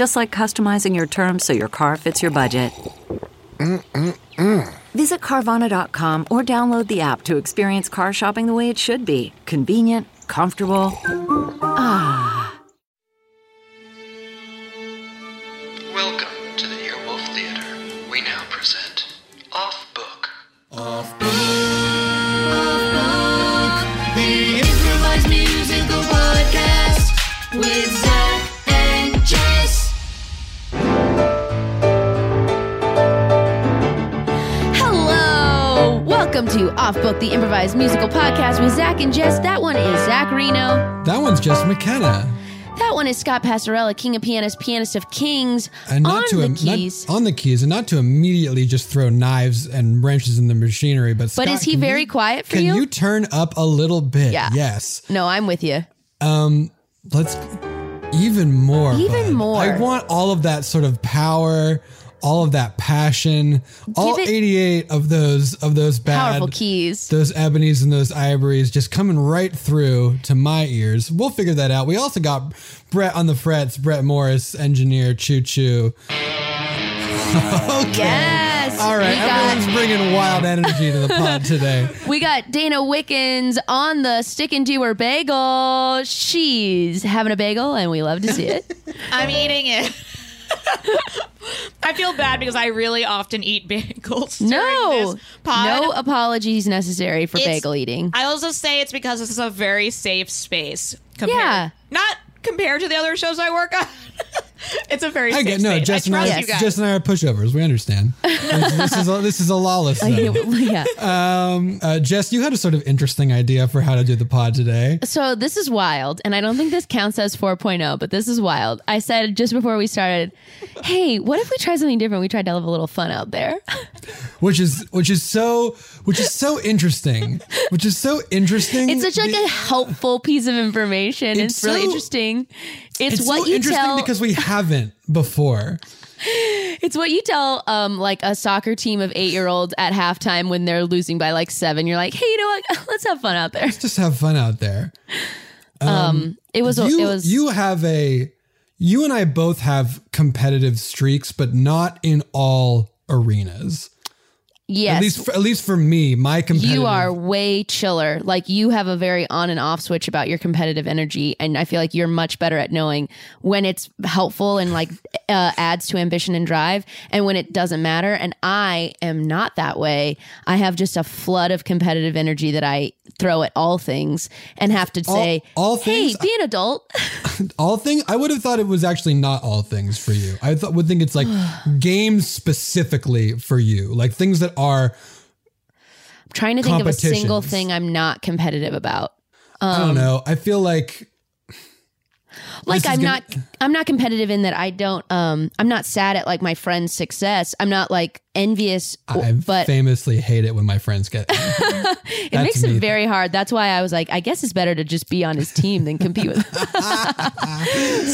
Just like customizing your terms so your car fits your budget. Mm-mm-mm. Visit Carvana.com or download the app to experience car shopping the way it should be convenient, comfortable. Ah. Welcome to the Earwolf Theater. We now present Off Book. Off book, off book, the improvised musical podcast with Zach and Jess. Hello! Welcome to Off Book, the improvised musical podcast with Zach and Jess. That one is Zach Reino. That one's Jess McKenna. That one is Scott Passarella, king of pianists, pianist of kings. And not on to the im- not- keys. on the keys, and not to immediately just throw knives and wrenches in the machinery. But but Scott, is he can very you- quiet for Can you? you turn up a little bit? Yeah. Yes. No, I'm with you. Um. Let's even more. Even bud. more. I want all of that sort of power, all of that passion, all 88 of those of those bad Powerful keys. those ebonies and those ivories just coming right through to my ears. We'll figure that out. We also got Brett on the frets, Brett Morris, engineer, choo choo. okay. Yes. All right, We got, everyone's bringing wild energy to the pod today. we got Dana Wickens on the stick and do her bagel. She's having a bagel, and we love to see it. I'm eating it. I feel bad because I really often eat bagels. no, this pod. no apologies necessary for It's- bagel eating. I also say it's because this is a very safe space. Compared, Yeah. Not compared to the other shows I work on. it's a very I get no. space. Jess I and I, trust you guys. Jess and I are pushovers. We understand. this, is a, this is a lawless zone. yeah. Um, uh, Jess, you had a sort of interesting idea for how to do the pod today. So this is wild, and I don't think this counts as 4.0, but this is wild. I said just before we started, "Hey, what if we try something different? We tried to have a little fun out there." which is which is so which is so interesting which is so interesting It's such like The- a helpful piece of information. It's, It's really interesting. It's, it's what so you interesting tell. because we haven't before it's what you tell, um, like a soccer team of eight year olds at halftime when they're losing by like seven. You're like, "Hey, you know what? Let's have fun out there." just have fun out there Um, it was. you it was. you have a you and i both have competitive streaks but not in all arenas yes. at least for, at least for me my competitive you are way chiller. Like you have a very on and off switch about your competitive energy, and I feel like you're much better at knowing when it's helpful and like uh, adds to ambition and drive, and when it doesn't matter. And I am not that way. I have just a flood of competitive energy that I throw at all things, and have to say, all "Hey, things- be an adult." all thing i would have thought it was actually not all things for you i thought would think it's like games specifically for you like things that are I'm trying to think of a single thing I'm not competitive about. i Um, don't know i feel like like I'm gonna- not I'm not competitive in that I don't um I'm not sad at like my friend's success. I'm not like envious I but famously hate it when my friends get. it makes it very hard. That's why I was like I guess it's better to just be on his team than compete with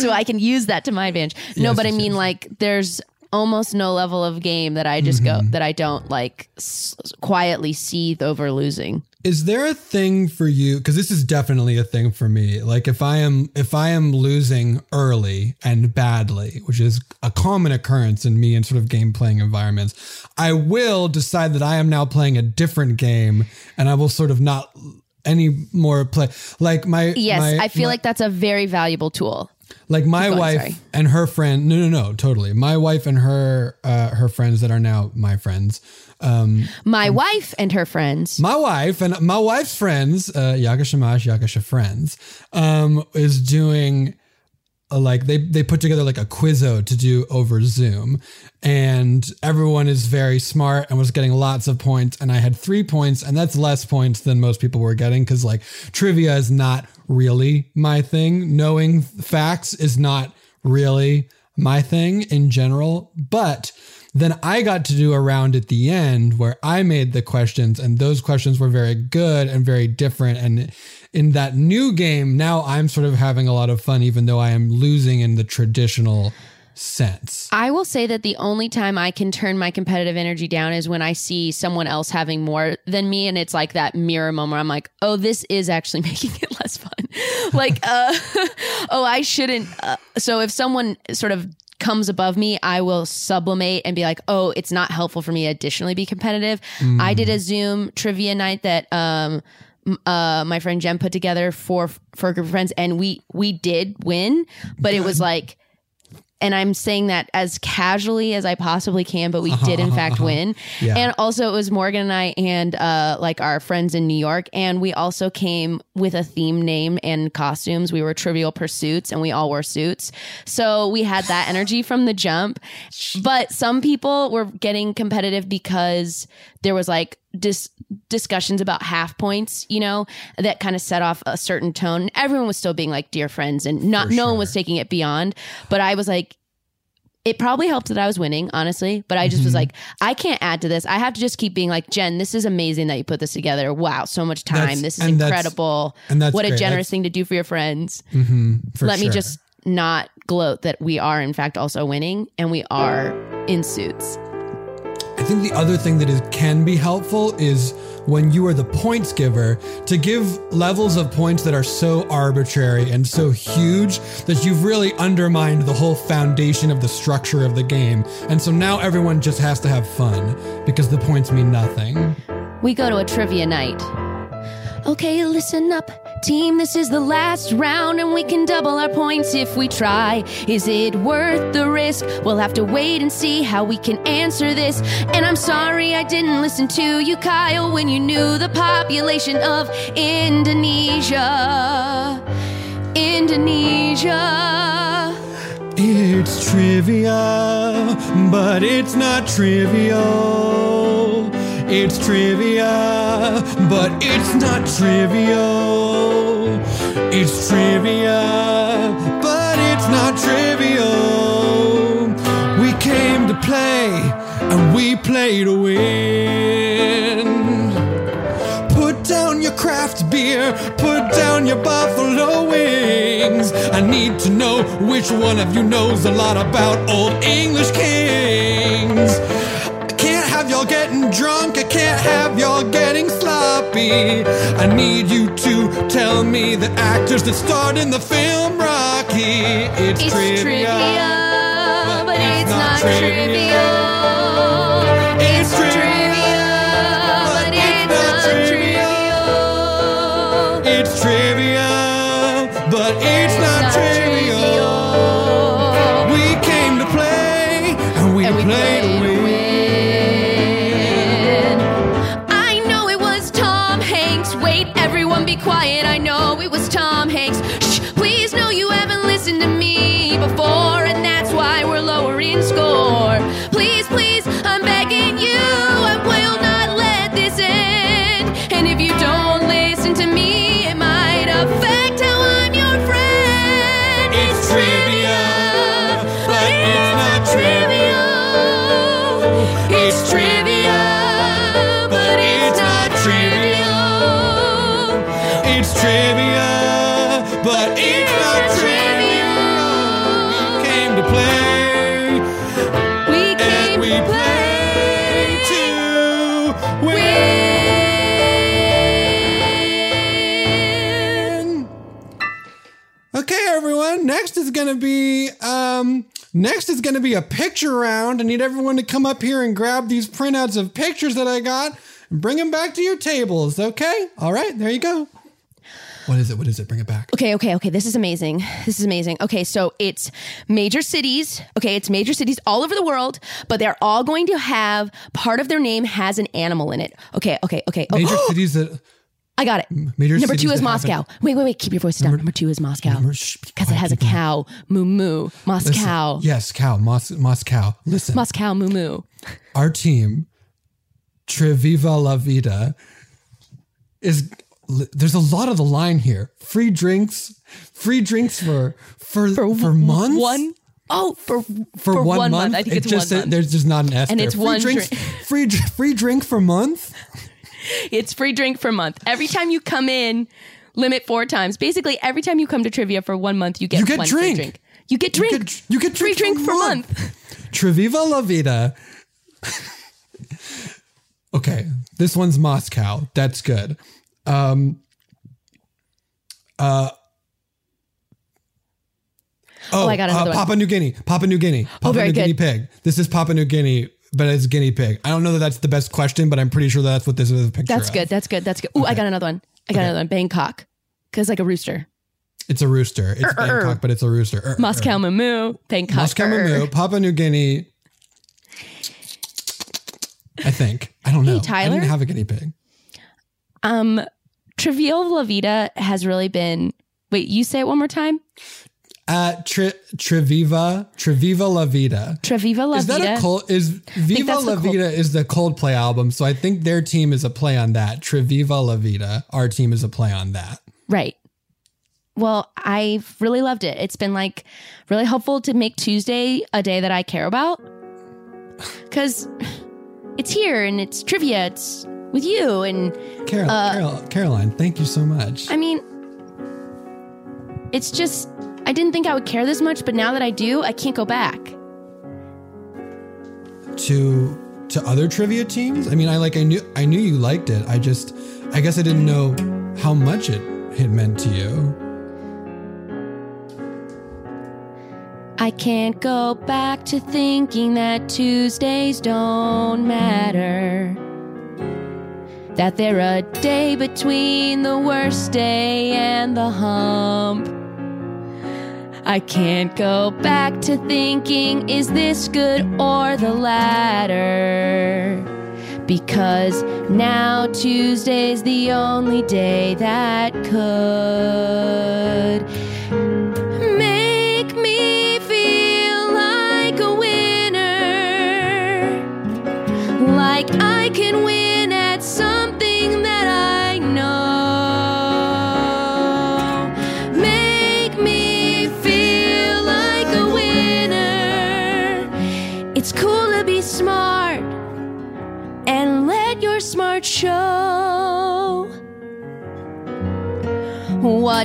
So I can use that to my advantage. No, Yes, but I mean yes. like there's almost no level of game that I just Mm-hmm. go that I don't like s- quietly seethe over losing. is there a thing for you? Because this is definitely a thing for me. Like if I am if I am losing early and badly, which is a common occurrence in me in sort of game playing environments, I will decide that I am now playing a different game, and I will sort of not any more play like my Yes, my- I feel my- like that's a very valuable tool. Like my going, wife sorry. and her friend no no no totally my wife and her uh her friends that are now my friends um My wife and her friends. my wife and my wife's friends uh Yaka Shamash Yakasha friends um is doing a, like they they put together like a quizzo to do over Zoom and everyone is very smart and was getting lots of points and I had 3 points and that's less points than most people were getting cuz like trivia is not really my thing knowing facts is not really my thing in general but then I got to do a round at the end where I made the questions, and those questions were very good and very different. And in that new game, now I'm sort of having a lot of fun, even though I am losing in the traditional sense. I will say that the only time I can turn my competitive energy down is when I see someone else having more than me. And it's like that mirror moment where I'm like, oh, this is actually making it less fun. like, uh, oh, I shouldn't. Uh, so if someone sort of comes above me, I will sublimate and be like, oh, it's not helpful for me to additionally be competitive. I did a Zoom trivia night that, um, uh, my friend Jen put together for for a group of friends, and we we did win, but it was like and I'm saying that as casually as I possibly can, but we uh-huh, did in uh-huh, fact uh-huh. win. Yeah. And also it was Morgan and I and uh like our friends in New York and we also came with a theme name and costumes. We were Trivial Pursuits and we all wore suits. So we had that energy from the jump. But some people were getting competitive because there was like dis- discussions about half points, you know, that kind of set off a certain tone. Everyone was still being like dear friends and not no one was taking it beyond. But I was like, it probably helped that I was winning, honestly. But I just Mm-hmm. was like, I can't add to this. I have to just keep being like, Jen, this is amazing that you put this together. Wow, so much time. That's- this is and that's- incredible. and that's what a generous That's- thing to do for your friends. For Let me just not gloat that we are in fact also winning and we are in suits. I think the other thing that is can be helpful is when you are the points giver to give levels of points that are so arbitrary and so huge that you've really undermined the whole foundation of the structure of the game. And so now everyone just has to have fun because the points mean nothing. We go to a trivia night. Okay, listen up, team. This is the last round, and we can double our points if we try. Is it worth the risk? We'll have to wait and see how we can answer this. And I'm sorry I didn't listen to you, Kyle, when you knew the population of Indonesia. Indonesia. It's trivia, but it's not trivial. It's trivia, but it's not trivial. It's trivia, but it's not trivial. We came to play, and we play to win. Put down your craft beer, put down your buffalo wings. I need to know which one of you knows a lot about old English kings. I can't have y'all getting drunk, have y'all getting sloppy. I need you to tell me the actors that starred in the film Rocky. It's, It's trivia, trivia, but it's not trivial. It's is gonna be a picture round. I need everyone to come up here and grab these printouts of pictures that I got and bring them back to your tables. Okay? All right, there you go. What is it? What is it? Bring it back. Okay, okay, okay. This is amazing. This is amazing. Okay, so it's major cities. Okay, it's major cities all over the world, but they're all going to have part of their name has an animal in it. Okay, okay, okay. Oh, Major cities that I got it. major Number two is Moscow. an- Wait, wait, wait. Keep your voice down. Number two is Moscow Number- because it has a cow. Moo moo. Listen, Moscow. yes, cow. Mos- Moscow. Listen, Moscow. Moo moo. our team, Treviva La Vida, is there's a lot of the line here. Free drinks, free drinks for for for, months. One. Oh, for for, one, month. I think It it's just one month. There's just not an S And there. it's free one drinks, drink. free free drink for month. It's free drink for a month. Every time you come in, limit four times. Basically, every time you come to trivia for one month, you get, You get one free drink. drink. You get drink. You get, you get free drink drink for a month. Treviva La Vida. okay, this one's Moscow. That's good. Um, uh, oh, I got another uh. Papua New Guinea. Papua New Guinea. Papua very New Guinea pig. This is Papua New Guinea, but it's guinea pig. I don't know that that's the best question, but I'm pretty sure that's what this is a picture That's of. good. That's good. That's good. Ooh, I got another one. I got another one. Bangkok. Because like a rooster. It's a rooster. It's Bangkok, but it's a rooster. Er, er. Moscow Moo. Bangkok. Moscow er. Moo, Papua New Guinea. I think. I don't know. I Tyler? didn't have a guinea pig. Um, Trivial La Vida has really been. Wait, you say it one more time. Uh, tri- Treviva, Treviva La Vida. Treviva La Vida. is that a cold? Is Viva La the Cold- Vida is the Coldplay album? So I think their team is a play on that. Treviva La Vida. Our team is a play on that. Right. Well, I've really loved it. It's been like really helpful to make Tuesday a day that I care about. Cause it's here and it's trivia. It's with you. And Carol, Carol, Caroline, thank you so much. Uh, I mean, it's just, I didn't think I would care this much, but now that I do, I can't go back. to to other trivia teams. I mean, I like I knew I knew you liked it. I just I guess I didn't know how much it had meant to you. I can't go back to thinking that Tuesdays don't matter. That they're a day between the worst day and the hump. I can't go back to thinking, is this good or the latter? Because now Tuesday's the only day that could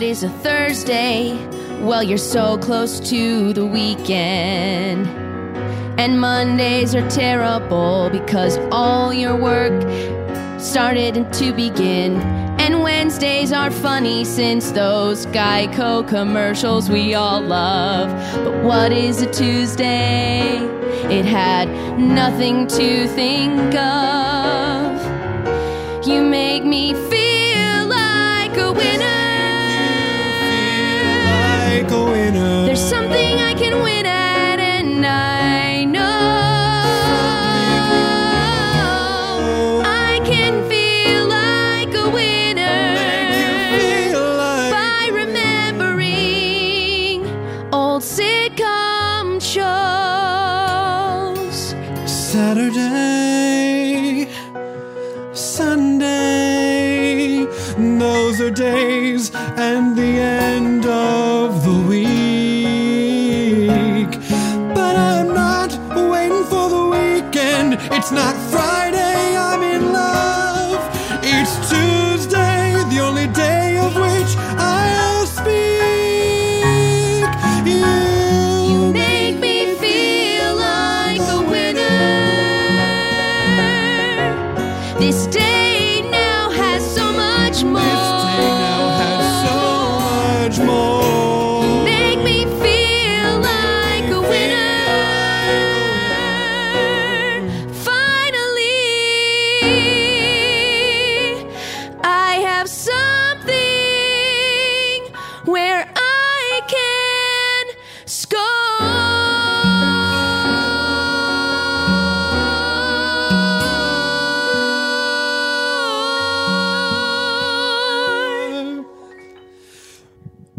What is a Thursday? Well, you're so close to the weekend. And Mondays are terrible because all your work started to begin. And Wednesdays are funny since those Geico commercials we all love. But what is a Tuesday? It had nothing to think of. You make me feel Like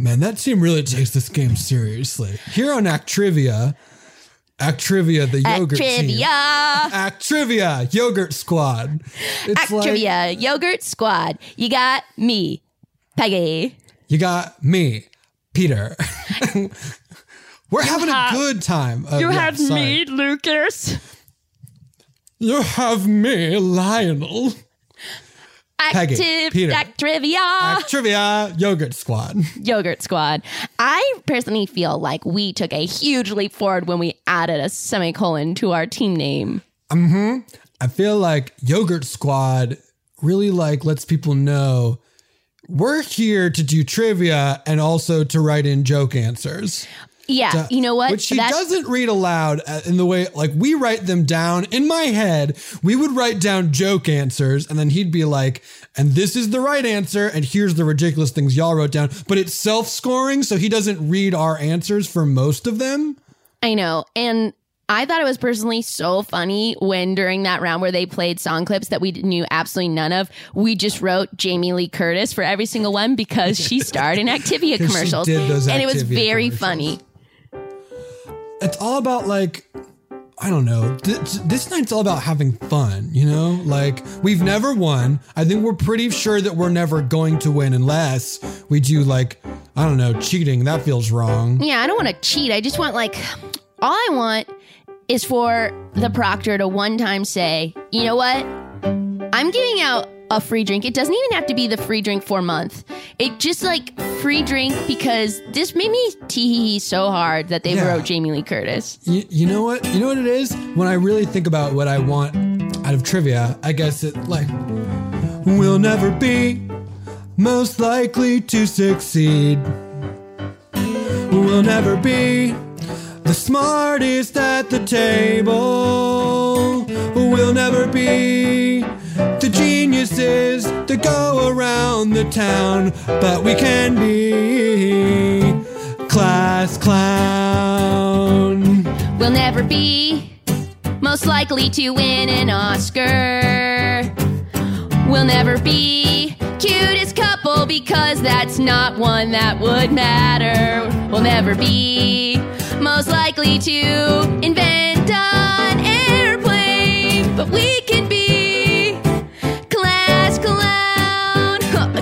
Man, that team really takes this game seriously. Here on Act Trivia, Actrivia, Actrivia, the yogurt team. Actrivia. Actrivia, yogurt squad. It's like Actrivia Yogurt Squad. You got me, Peggy. you got me, Peter. We're having have- a good time. Uh, yeah, sorry. Lucas. You have me, Lionel. Peggy, Active Peter. Actrivia. Actrivia, yogurt squad. Yogurt Squad. I personally feel like we took a huge leap forward when we added a semicolon to our team name. hmm I feel like Yogurt Squad really like lets people know we're here to do trivia and also to write in joke answers. Yeah, you know what? Which she That- doesn't read aloud uh, in the way like we write them down in my head. We would write down joke answers and then he'd be like, and this is the right answer and here's the ridiculous things y'all wrote down. But it's self-scoring, so he doesn't read our answers for most of them. I know. And I thought it was personally so funny when during that round where they played song clips that we knew absolutely none of, we just wrote Jamie Lee Curtis for every single one because she starred in Activia commercials. and it was very funny. It's all about like I don't know. This, this night's all about having fun, you know? Like we've never won. I think we're pretty sure that we're never going to win unless we do like I don't know, cheating. That feels wrong. Yeah, I don't want to cheat. I just want like all I want is for the proctor to one time say, "You know what? I'm giving out a free drink. It doesn't even have to be the free drink for a month. It just like free drink because this made me tee hee hee so hard that they Yeah. wrote Jamie Lee Curtis. You, you know what? You know what it is? When I really think about what I want out of trivia, I guess it like will never be most likely to succeed. We'll never be the smartest at the table. We'll never be the geniuses that go around the town, but we can be class clown. We'll never be most likely to win an Oscar. We'll never be cutest couple because that's not one that would matter. We'll never be most likely to invent an airplane, but we can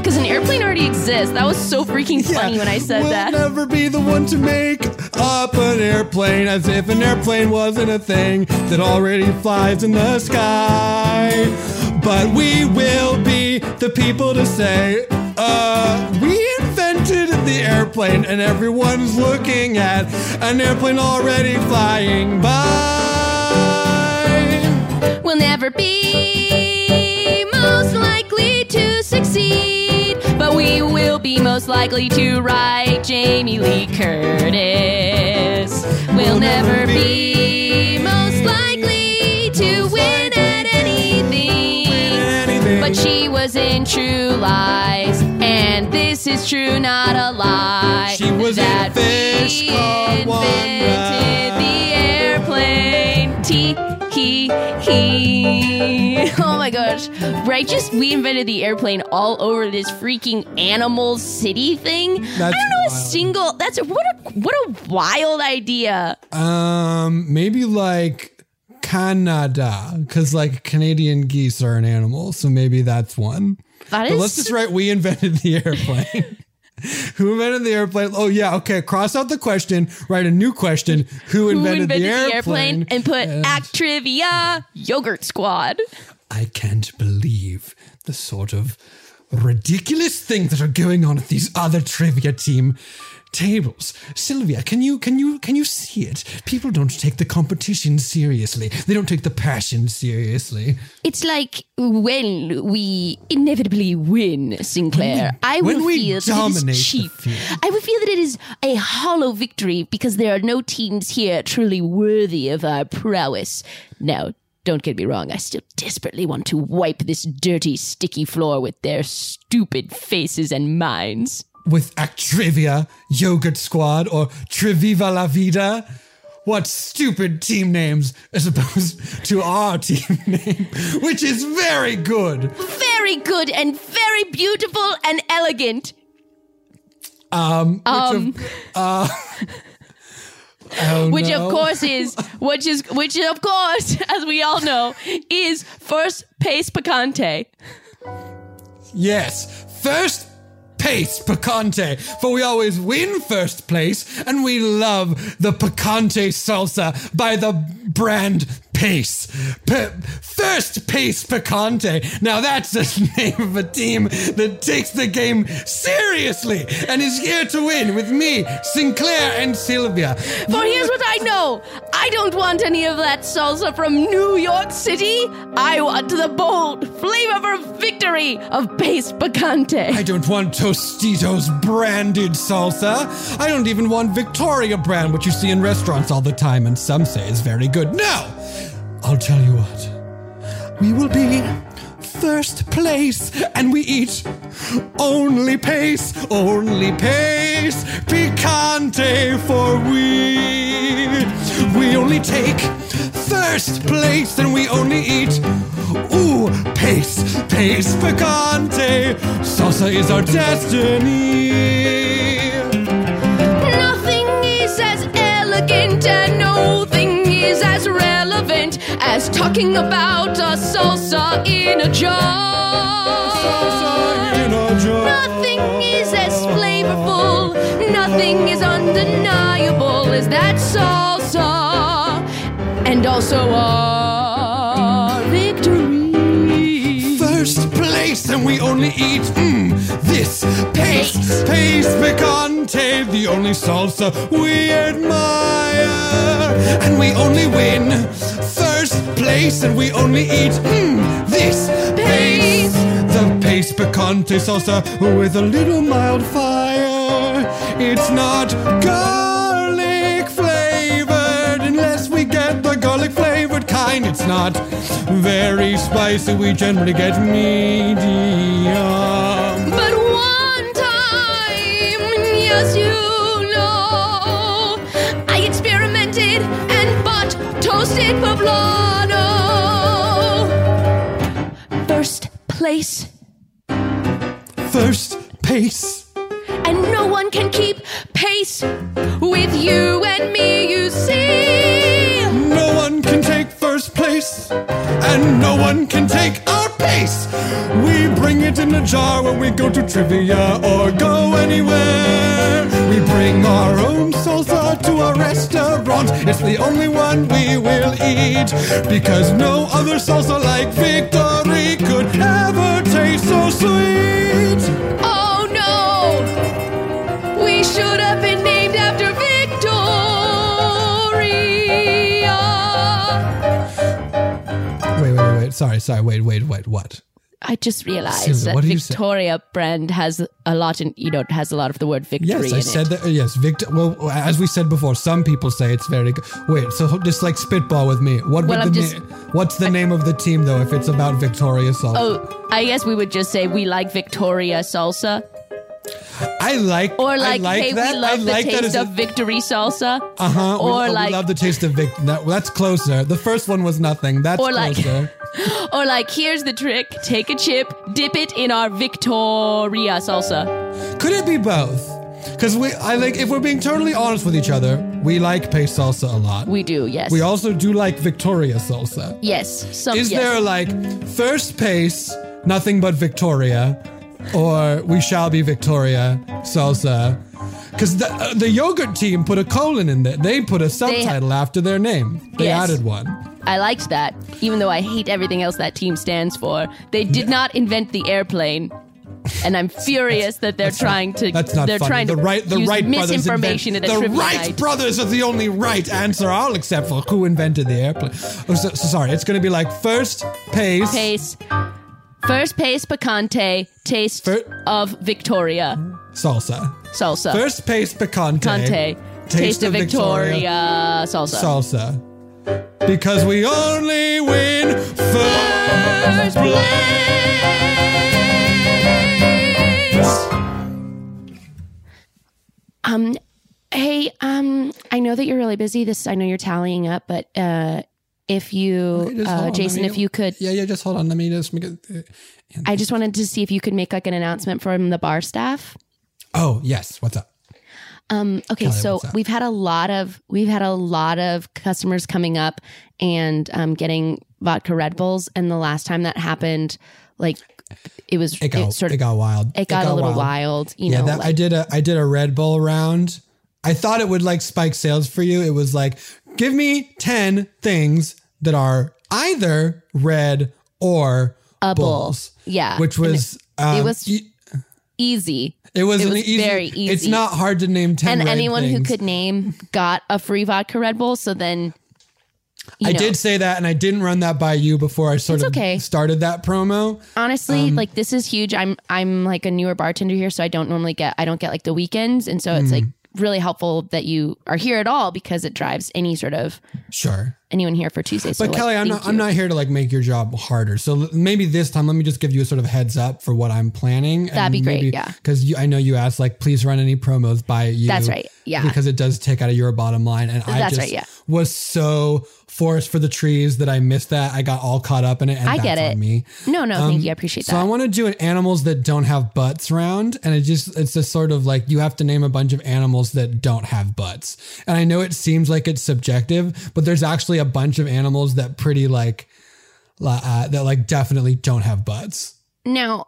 Because an airplane already exists. That was so freaking funny when I said that. we'll that. never be the one to make up an airplane as if an airplane wasn't a thing that already flies in the sky. But we will be the people to say, uh, we invented the airplane and everyone's looking at an airplane already flying by. We'll never be be most likely to write Jamie Lee Curtis. We'll never be most likely to win at anything, but she was in True Lies, and this is true, not a lie. She was in Fish we Called Wanda. invented the airplane. T he he. Oh my gosh! Right? Just we invented the airplane all over this freaking animal city thing. I don't know a single. That's a, what a what a wild idea. Um, maybe like Canada, because like Canadian geese are an animal, so maybe that's one. That But is let's just write we invented the airplane. Who invented the airplane? Oh yeah, okay. Cross out the question. Write a new question. Who who invented, invented the, airplane? and put And Act Trivia Yogurt Squad. I can't believe the sort of ridiculous things that are going on at these other trivia team tables. Sylvia, can you can you can you see it? People don't take the competition seriously. They don't take the passion seriously. It's like when we inevitably win, Sinclair. I when will we feel that it the cheap. I will feel that it is a hollow victory because there are no teams here truly worthy of our prowess. Now, don't get me wrong, I still desperately want to wipe this dirty, sticky floor with their stupid faces and minds. With Actrivia, Yogurt Squad, or Triviva La Vida? What stupid team names as opposed to our team name, which is very good. Very good and very beautiful and elegant. Um, Um, which, of, uh, which of course is which is which of course, as we all know, is first pace picante. Yes, first pace picante, for we always win first place, and we love the picante salsa by the brand Pace. P- first Pace Picante. Now that's the name of a team that takes the game seriously and is here to win with me, Sinclair, and Sylvia. For here's what I know I don't want any of that salsa from New York City. I want the bold, flavor of victory of Pace Picante. I don't want Tostitos branded salsa. I don't even want Victoria brand, which you see in restaurants all the time and some say is very good. No! I'll tell you what. We will be first place and we eat only pace, only pace, picante for we. We only take first place and we only eat ooh, pace, pace, picante. Salsa is our destiny. As talking about a salsa in a jar. Salsa in a jar. Nothing is as flavorful, nothing is undeniable as that salsa. And also our victory. First place, and we only eat mm, this pace, pace picante, the only salsa we admire. And we only win first place, and we only eat mm, this pace, the pace picante salsa with a little mild fire. It's not garlic flavored unless we get the garlic flavored kind. It's not very spicy, we generally get medium. But one time, yes, you know, First pace. and no one can keep pace with you and me, you see. No one can take first place, and no one can take our pace. We bring it in a jar when we go to trivia or go anywhere. We bring our own salsa to a restaurant. It's the only one we will eat because no other salsa like Victory could ever taste so sweet. Sorry, sorry. Wait, wait, wait. What? I just realized Sylvia, that what did you say? Victoria brand has a lot in you know has a lot of the word victory Yes, I said it. that. Yes, Victor. Well, as we said before, some people say it's very good. Wait, so just like spitball with me. What Well, would the just- na- What's the name of the team though? If it's about Victoria salsa, Oh, I guess we would just say we like Victoria salsa, I like. or like, I like hey, that. we love I like the that taste as of victory salsa. Uh huh. or we, like- we love the taste of Vic. That, that's closer. The first one was nothing. That's Or like- closer. Or like, here's the trick: take a chip, dip it in our Victoria salsa. Could it be both? Because we, I like. If we're being totally honest with each other, we like pace salsa a lot. We do, yes. We also do like Victoria salsa. yes. Some, Is yes. there like first pace, nothing but Victoria, or we shall be Victoria salsa? Because the uh, the yogurt team put a colon in there. They put a subtitle after their name. They Yes. added one. I liked that, even though I hate everything else that team stands for. They did not invent the airplane. And I'm furious that they're trying to. That's not They're funny. trying the to right, the use right brothers misinformation invent, at a the trivia right night. brothers are the only right answer. I'll accept for who invented the airplane. Oh, so, so sorry. It's going to be like first pace. pace. First pace picante, taste Fir- of Victoria salsa. salsa. First pace picante. picante, taste, of Victoria, salsa. salsa. Because we only win first place. Um, hey, um, I know that you're really busy. This I know you're tallying up, but uh, if you, hold uh, Jason, me- if you could, Yeah, yeah, just hold on. Let me just make it. uh, I just wanted to see if you could make like an announcement from the bar staff. Oh yes, what's up? Um, okay, Kelly, so we've had a lot of we've had a lot of customers coming up and um, getting vodka Red Bulls, and the last time that happened, like it was It got sort it of got wild. it got, a little wild. You yeah, know, that, like- I did a I did a Red Bull round. I thought it would like spike sales for you. It was like, give me ten things that are either red or A bull. bulls. Yeah. which was it um, was e- easy. it was, it an was easy, very It's not hard to name ten. and anyone who could name got a free vodka Red Bull. So then, you I know, did say that, and I didn't run that by you before I sort It's of okay. started that promo. honestly Um, like this is huge. I'm I'm like a newer bartender here, so I don't normally get I don't get like the weekends, and so it's like Mm. Really helpful that you are here at all because it drives any sort of Sure. anyone here for Tuesday. So But like, Kelly, I'm not. I'm not here to like make your job harder. So maybe this time, let me just give you a sort of heads up for what I'm planning. That'd be great, yeah. Because I know you asked, like, please run any promos by you. That's right, yeah. Because it does take out of your bottom line, and I just right, yeah. was so forest for the trees that I missed that. I got all caught up in it, and I that's get it. me. No, no, Um, thank you. I appreciate that. So I want to do an animals that don't have butts round, and it just it's just sort of like you have to name a bunch of animals that don't have butts. And I know it seems like it's subjective, but there's actually a bunch of animals that pretty like uh, that like definitely don't have butts. Now,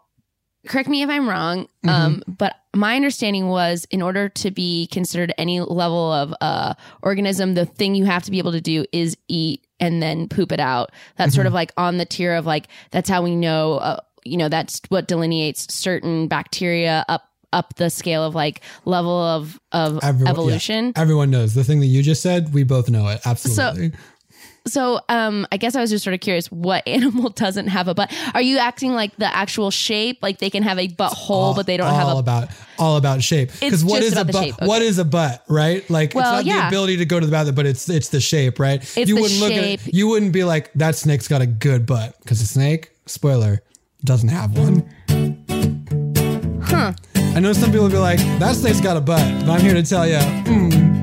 correct me if I'm wrong, Mm-hmm. um, but my understanding was in order to be considered any level of uh, organism, the thing you have to be able to do is eat and then poop it out. That's Mm-hmm. sort of like on the tier of like, that's how we know, uh, you know, that's what delineates certain bacteria up up the scale of like level of of Everyone- yeah, evolution. everyone knows the thing that you just said. We both know it. Absolutely. So, um, I guess I was just sort of curious what animal doesn't have a butt. Are you acting like the actual shape, like they can have a butthole, but they don't have a about all about shape. Because what is a butt? shape, What okay. is a butt? Right? Like Well, it's not the ability to go to the bathroom, but it's it's the shape, right? It's you the wouldn't look shape. at it, you wouldn't be like that snake's got a good butt because a snake, spoiler, doesn't have one. Huh. I know some people will be like, that snake's got a butt, but I'm here to tell you, Mm.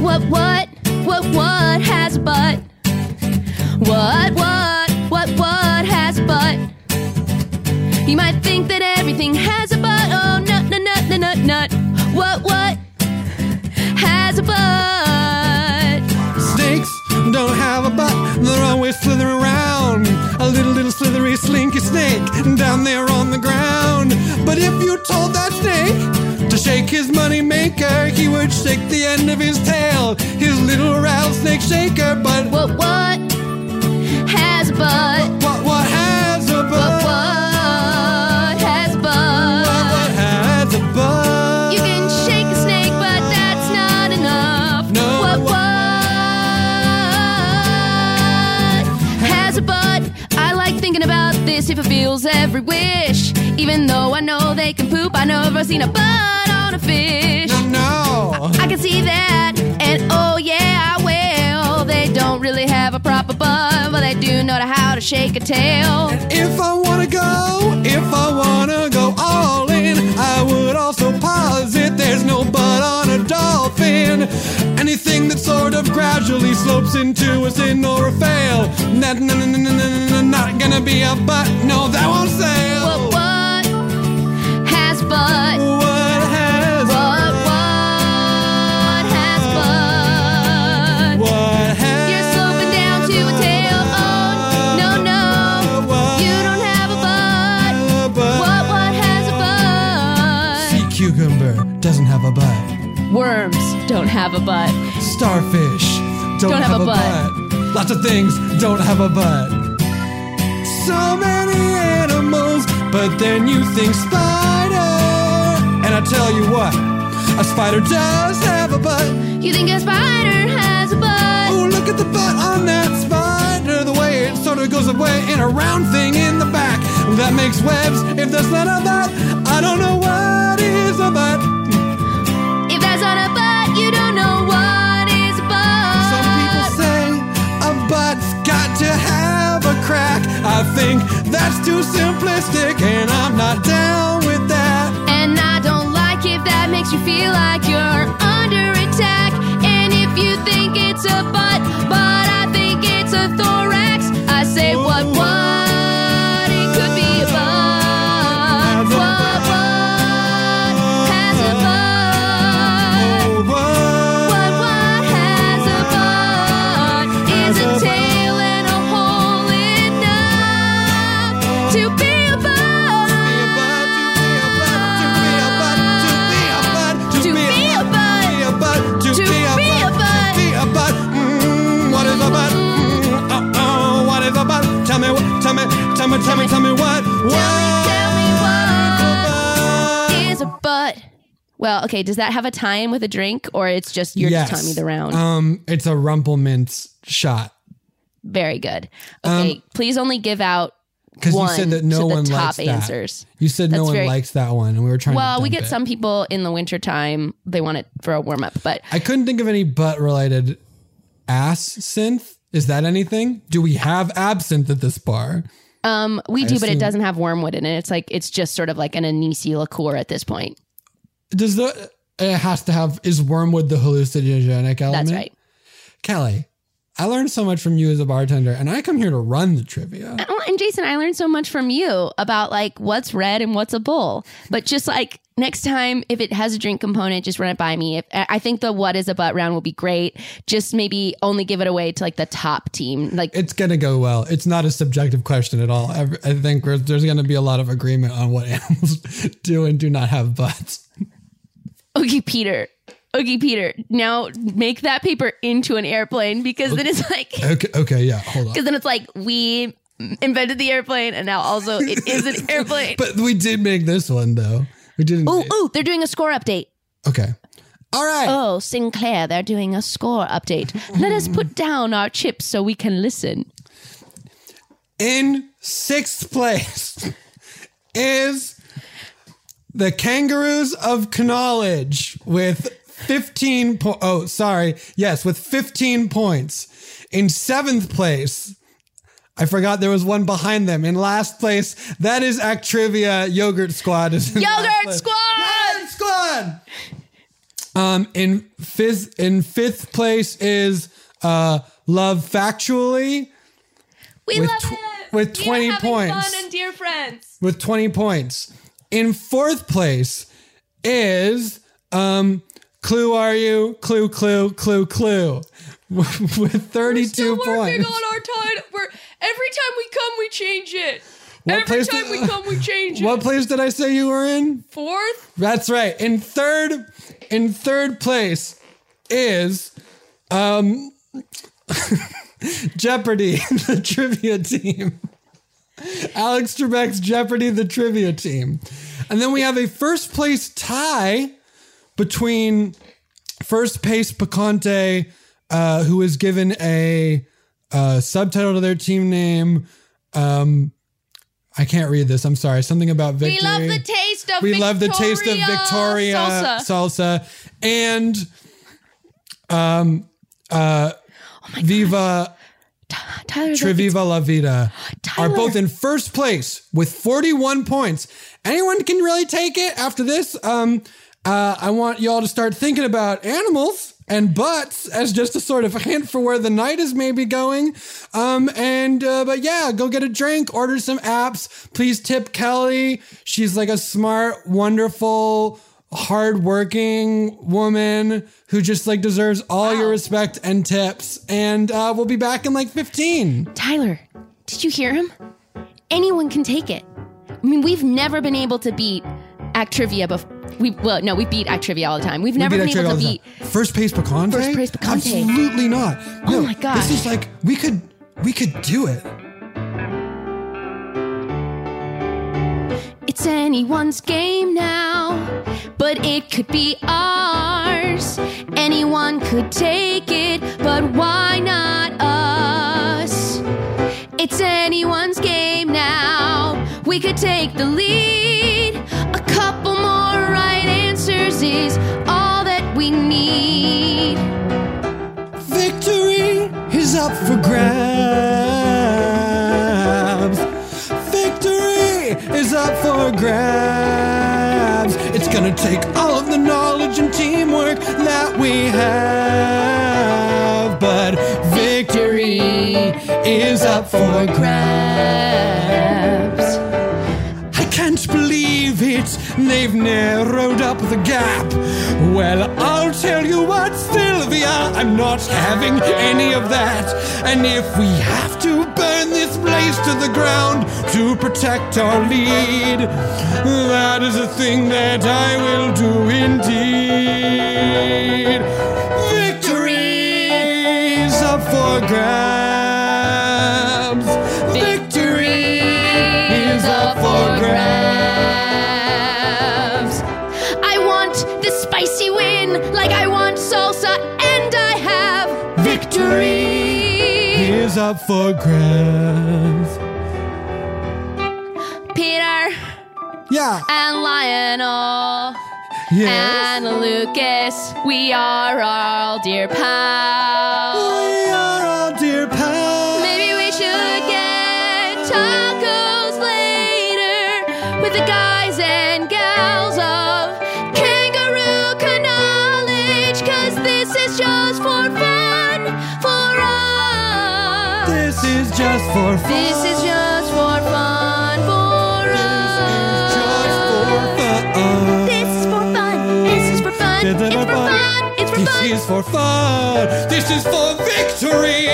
What, what, what, what has a butt? What, what, what, what has a butt? You might think that everything has a butt. Oh, nut, nut, nut, nut, nut, nut. What, what has a butt? snakes don't have a butt. They're always slithering around. A little, little slithery, slinky snake down there on the ground. But if you told that snake to shake his money maker, he would shake the end of his tail, his little rattlesnake shaker. But What, what has a butt? what, what has a What, butt? what has a What, what has a butt? You can shake a snake, but that's not enough. No. What, what has a butt? I like thinking about this. It fulfills every wish. Even though I know they can poop, I never seen a butt fish. No. I can see that, and oh yeah, I will. They don't really have a proper butt, but they do know how to shake a tail. If I wanna go, if I wanna go all in, I would also posit there's no butt on a dolphin. Anything that sort of gradually slopes into a sin or a fail, that n- n- n- n- n- not gonna be a butt. No, that won't sail. What what has butt? What a butt. Worms don't have a butt. Starfish don't, have, a, butt. Lots of things don't have a butt. So many animals, but then you think spider. And I tell you what, a spider does have a butt. You think a spider has a butt? Oh, look at the butt on that spider. The way it sort of goes away in a round thing in the back that makes webs. If that's not a butt, I don't know what think that's too simplistic, and I'm not down with that. And I don't like if that makes you feel like you're me, tell me, tell me what? What? tell me what is a butt. Well, okay. Does that have a tie-in with a drink, or it's just you're Yes. just telling me the round? Um, it's a Rumple Minze shot Very good. Okay, please only give out because Um, you one said that no to the one top likes that. answers. You said no That's one very- likes that one, and we were trying. Well, to we dump get it. some people in the wintertime, they want it for a warm up, but I couldn't think of any butt related ass synth. Is that anything? Do we have absinthe at this bar? Um, we do, but it doesn't have wormwood in it. It's like it's just sort of like an anise liqueur at this point. Does the it has to have is wormwood the hallucinogenic element? That's right. Kelly. I learned so much from you as a bartender, and I come here to run the trivia. Oh, and Jason, I learned so much from you about like what's red and what's a bull. But just like next time, if it has a drink component, just run it by me. If, I think the what is a butt round will be great. Just maybe only give it away to like the top team. Like It's gonna go well. It's not a subjective question at all. I, I think we're, there's gonna be a lot of agreement on what animals do and do not have butts. okay, Peter. Okay, Peter. Now make that paper into an airplane because then it's like Okay, okay, yeah, hold on. because then it's like we invented the airplane and now also it is an airplane. But we did make this one though. We didn't. Oh, oh, they're doing a score update. Okay. All right. Oh, Sinclair, they're doing a score update. Let us put down our chips so we can listen. In sixth place is the Kangaroos of Knowledge with 15 po- Oh, sorry. Yes, with 15 points. In seventh place, I forgot there was one behind them. In last place, that is Actrivia Yogurt Squad. Is Yogurt. Squad! Yogurt Squad! Um, in fifth, in fifth place is uh, Love Factually We With love tw- it. with We are 20 having points. Fun and dear friends. with 20 points. In fourth place is um Clue Are You? Clue Clue Clue Clue with 32 points. on our tide. We're every time we come, we change it. What place did- we come, we change it. What place did I say you were in? Fourth. That's right. In third in third place is um Jeopardy, the trivia team. Alex Trebek's Jeopardy, the trivia team. And then we have a first place tie between first place Picante, uh, who was given a uh, subtitle to their team name. Um, I can't read this. I'm sorry. Something about We victory. love the taste of We love the taste of Victoria salsa. salsa, and um uh Viva Tyler, Triviva La Vida are both in first place with 41 points. Anyone can really take it after this. Um uh I want y'all to start thinking about animals and butts as just a sort of a hint for where the night is maybe going. Um and uh, but yeah, go get a drink, order some apps. Please tip Kelly. She's like a smart, wonderful hardworking woman who just like deserves all your respect and tips. And uh, we'll be back in like 15. Tyler, did you hear him? Anyone can take it. I mean, we've never been able to beat Act Trivia before. We well, no, we beat Actrivia all the time. We've never been able to beat. first place pecan. First place pecan. Absolutely not. Oh No, my god! This is like we could we could do it. It's anyone's game now, but it could be ours. Anyone could take it, but why not us? It's anyone's game now. We could take the lead. A couple is all that we need. Victory is up for grabs. Victory is up for grabs. It's gonna take all of the knowledge and teamwork that we have, but victory is up for Grabs. They've narrowed up the gap. Well, I'll tell you what, Sylvia, I'm not having any of that. And if we have to burn this place to the ground to protect our lead, that is a thing that I will do indeed. Victory's up for grabs. Like I want salsa and I have victory. Is up for grabs. Peter Yeah. and Lionel Yes. and Lucas, we are all dear pals. For fun. This is just for fun for us. This is just for fun. This is for fun. This is for fun. It's for fun. It's for fun. This is for fun. This is. For victory.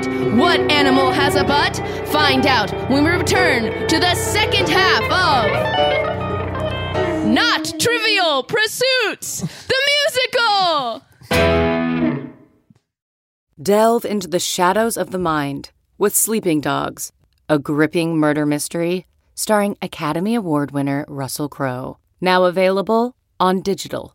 Tonight? What animal has a butt? Find out when we return to the second half of Not Trivial Pursuits, the musical. Delve into the shadows of the mind with Sleeping Dogs, a gripping murder mystery starring Academy Award winner Russell Crowe. Now available on digital.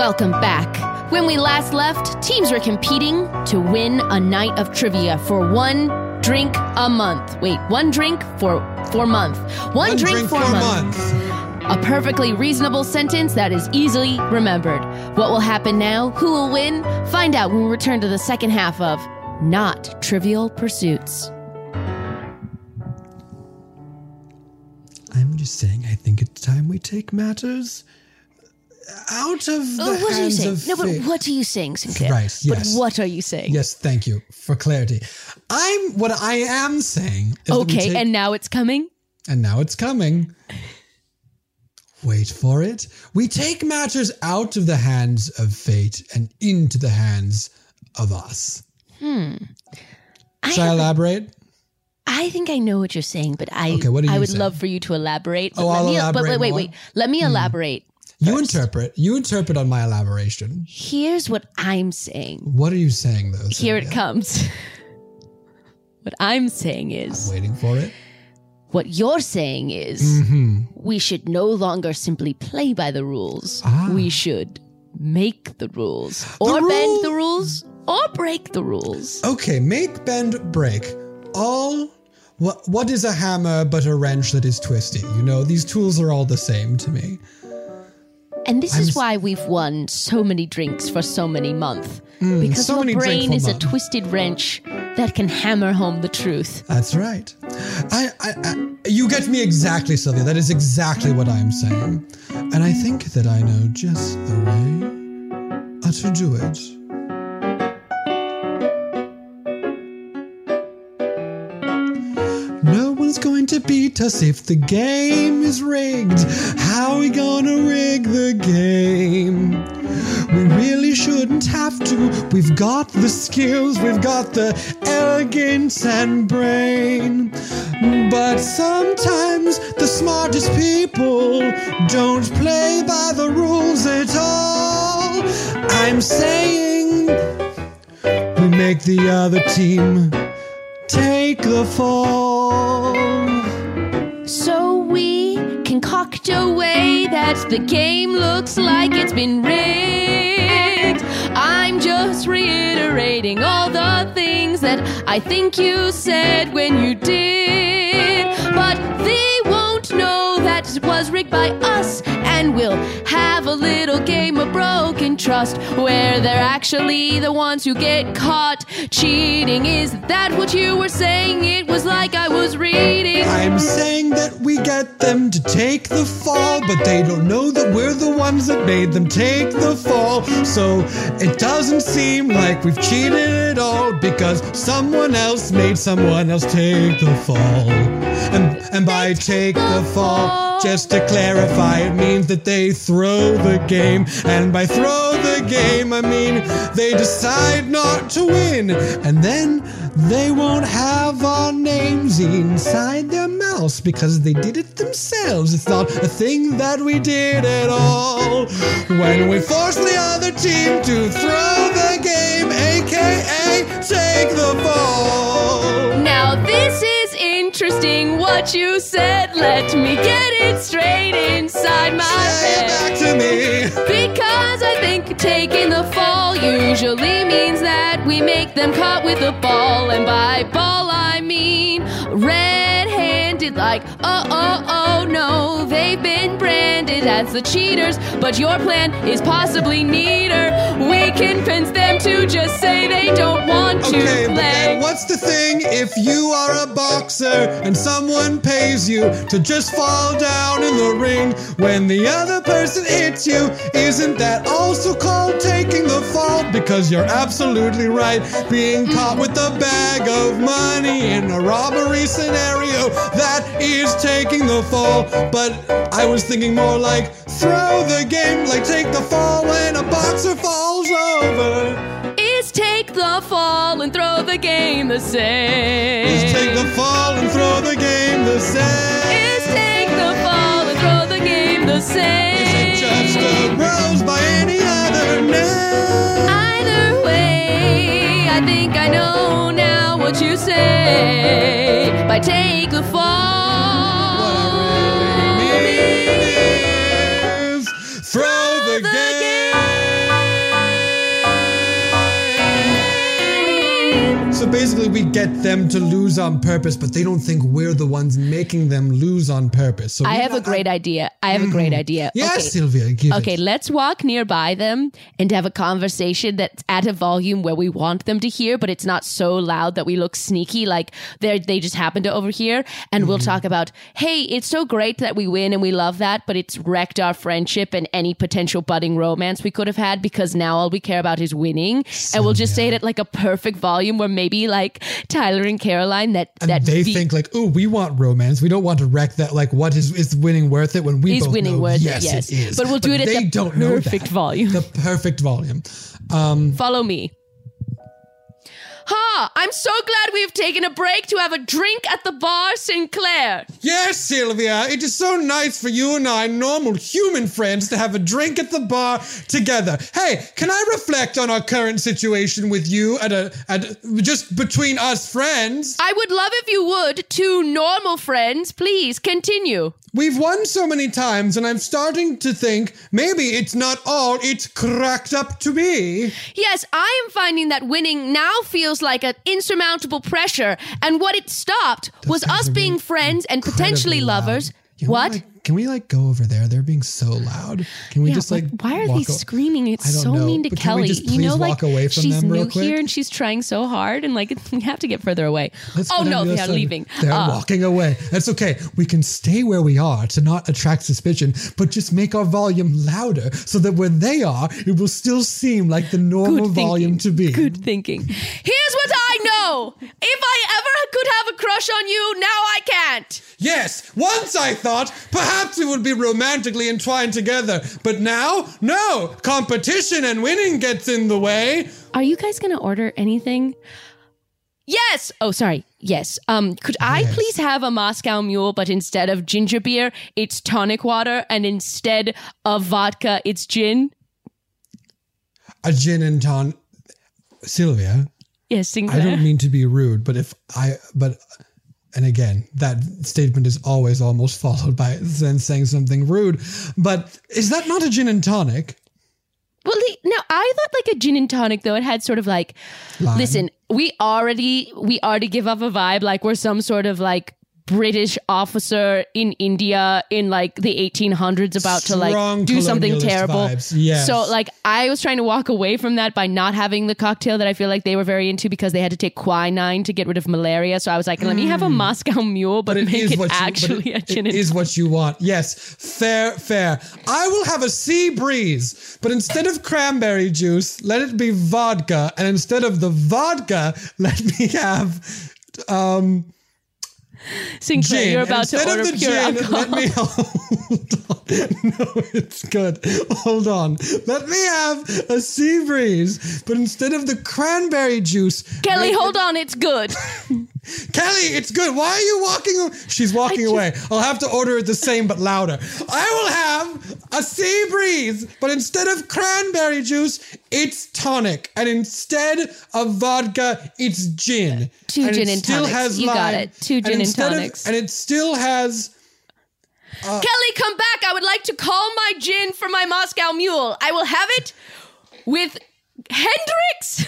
Welcome back. When we last left, teams were competing to win a night of trivia for one drink a month. Wait, one drink for for month. One, drink, for, a month. A perfectly reasonable sentence that is easily remembered. What will happen now? Who will win? Find out when we return to the second half of Not Trivial Pursuits. I'm just saying, I think it's time we take matters out of the Oh, what are you hands saying? of No, but what are you saying, Sinclair? Right, yes. But what are you saying? Yes, thank you for clarity. I'm what I am saying. Is Okay, take- and now it's coming? and now it's coming. Wait for it. We take matters out of the hands of fate and into the hands of us. Hmm. I Shall I elaborate? I think I know what you're saying, but I Okay, what are I would love for you to elaborate. But Oh, let I'll me, But wait, wait, wait. Let me elaborate. You interpret. You interpret on my elaboration. Here's what I'm saying. What are you saying, though? Here it comes. what I'm saying is Waiting for it. what you're saying is Mm-hmm. we should no longer simply play by the rules. Ah. We should make the rules or bend the rules or break the rules. Okay, make, bend, break. All. What, what is a hammer but a wrench that is twisty? You know, these tools are all the same to me. And this I'm is why we've won so many drinks for so many months. Mm, because so your brain is a month. twisted wrench that can hammer home the truth. That's right. I, I, I, you get me exactly, Sylvia. That is exactly what I'm saying. And I think that I know just the way to do it. One's going to beat us if the game is rigged. How are we gonna rig the game? We really shouldn't have to. We've got the skills, we've got the elegance and brain. But sometimes the smartest people don't play by the rules at all. I'm saying we make the other team take the fall. We concoct a way that the game looks like it's been rigged. I'm just reiterating all the things that I think you said when you did. But they won't know that it was rigged by us, and we'll a little game of broken trust where they're actually the ones who get caught cheating. Is that what you were saying? It was like I was reading. I'm saying that we get them to take the fall, but they don't know that we're the ones that made them take the fall. So it doesn't seem like we've cheated at all because someone else made someone else take the fall. And, and by take the fall, just to clarify, it means that they throw the game. And by throw the game, I mean they decide not to win. And then they won't have our names inside their mouths because they did it themselves. It's not a thing that we did at all. When we force the other team to throw the game, aka take the fall. Now this is interesting what you said. Let me get it straight inside my Say it head. back to me. Because I think taking the fall usually means that we make them caught with a ball. And by ball, I mean red handed, like, oh, oh, oh, no. They've been the cheaters, but your plan is possibly neater. We can convince them to just say they don't want to Okay, but play. then what's the thing if you are a boxer and someone pays you to just fall down in the ring when the other person hits you? Isn't that also called taking the fall? Because you're absolutely right. Being caught with a bag of money in a robbery scenario, that is taking the fall. But I was thinking more like throw the game, like take the fall when a boxer falls over. is take the fall and throw the game the same. Is take the fall and throw the game the same. Is take the fall and throw the game the same. Is it just a rose by any other name? Either way, I think I know now what you say. By take the fall. So basically, we get them to lose on purpose, but they don't think we're the ones making them lose on purpose. So I have a got- great idea. I have a great mm-hmm. idea. Yes, okay. Sylvia, give Okay, it. let's walk nearby them and have a conversation that's at a volume where we want them to hear, but it's not so loud that we look sneaky, like they they just happen to overhear. And we'll mm-hmm. talk about, hey, it's so great that we win and we love that, but it's wrecked our friendship and any potential budding romance we could have had because now all we care about is winning. and we'll just say it at like a perfect volume where maybe like Tyler and Caroline that And that they be- think like, oh, we want romance. We don't want to wreck that. Like, what is is winning worth it? When we Is both winning know, worth it, yes, yes. it is. But we'll do it at they the don't know perfect that. volume. The perfect volume. Um, Follow me. Ha! I'm so glad we've taken a break to have a drink at the bar, Sinclair. Yes, Sylvia, it is so nice for you and I, normal human friends, to have a drink at the bar together. Hey, can I reflect on our current situation with you at a at just between us friends? I would love if you would, two normal friends. Please continue. We've won so many times, and I'm starting to think maybe it's not all it's cracked up to be. Yes, I am finding that winning now feels like an insurmountable pressure, and what it stopped was us being friends and potentially lovers. Can we, What? Can we like go over there? They're being so loud. Can we Yeah, just like why are they o- screaming? It's so know, mean to but can we Kelly. you know, like she's new here and she's trying so hard, and like we have to get further away. Let's oh no, the they're leaving. They're Uh, walking away. That's okay. We can stay where we are to not attract suspicion, but just make our volume louder so that where they are, it will still seem like the normal volume to be. Good thinking. Here's what I know. If I ever could have a crush crush on you. Now I can't. Yes, once I thought perhaps we would be romantically entwined together, but now, no, competition and winning gets in the way. Are you guys gonna order anything? Yes. Oh, sorry. Yes. Um, could I please have a Moscow Mule, but instead of ginger beer, it's tonic water, and instead of vodka, it's gin? A gin and ton. Sylvia, Yes, I don't mean to be rude, but if I, but, and again, that statement is always almost followed by then saying something rude. But is that not a gin and tonic? Well, the- no, I thought like a gin and tonic though. It had sort of like, Lime. listen, we already we already give off a vibe like we're some sort of like British officer in India in like the 1800s about to like do something terrible. yes. So like I was trying to walk away from that by not having the cocktail that I feel like they were very into because they had to take quinine to get rid of malaria. So I was like, let me have a Moscow Mule, but, Hmm. But it make is it what you, actually but a gin it is what you want. Yes, fair, fair. I will have a sea breeze, but instead of cranberry juice, let it be vodka, and instead of the vodka, let me have um Sinclair, gin. you're And about to instead order of the pure gin, alcohol. let me hold on. No, it's good. Hold on. Let me have a sea breeze, but instead of the cranberry juice, Kelly, hold on, it's good. Kelly, it's good. Why are you walking? She's walking away. I'll have to order it the same but louder. I will have a sea breeze, but instead of cranberry juice, it's tonic, and instead of vodka, it's gin. Two and gin it and tonics. has You got it. Two gin and instead of- and it still has. Uh, Kelly, come back. I would like to call my gin for my Moscow Mule. I will have it with Hendrick's.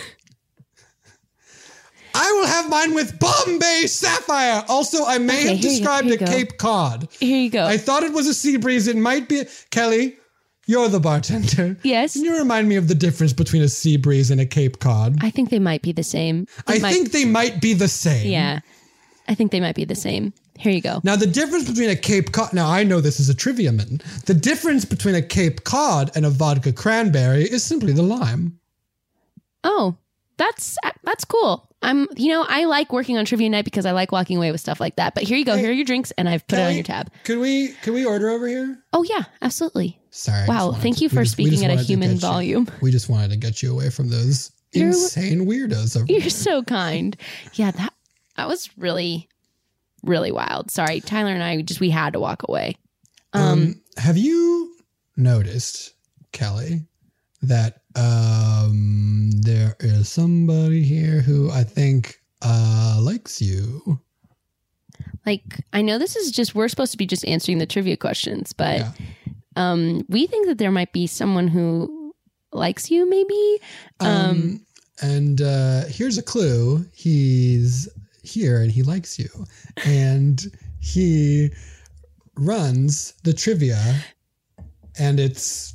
I will have mine with Bombay Sapphire. Also, I may Okay, have described a. Cape Cod. Here you go. I thought it was a sea breeze. It might be. Kelly, you're the bartender. Yes. Can you remind me of the difference between a sea breeze and a Cape Cod? I think they might be the same. They I might- think they might be the same. Yeah. I think they might be the same. Here you go. Now, the difference between a Cape Cod, now I know this is a trivia mitten. The difference between a Cape Cod and a vodka cranberry is simply the lime. Oh, that's that's cool. I'm you know, I like working on trivia night because I like walking away with stuff like that. But here you go. Here are your drinks and I've put it on your tab. Could we could we order over here? Oh yeah, absolutely. Sorry. Wow, thank to- you for just- speaking at a human get you- volume. we just wanted to get you away from those You're- insane weirdos. Over here. You're so kind. Yeah, that that was really really wild. Sorry, Tyler and I just we had to walk away. Um, have you noticed, Kelly, that um, there is somebody here who I think uh, likes you? Like I know this is just we're supposed to be just answering the trivia questions, but um we think that there might be someone who likes you maybe. Um, and uh, here's a clue: he's here and he likes you, and he runs the trivia, and it's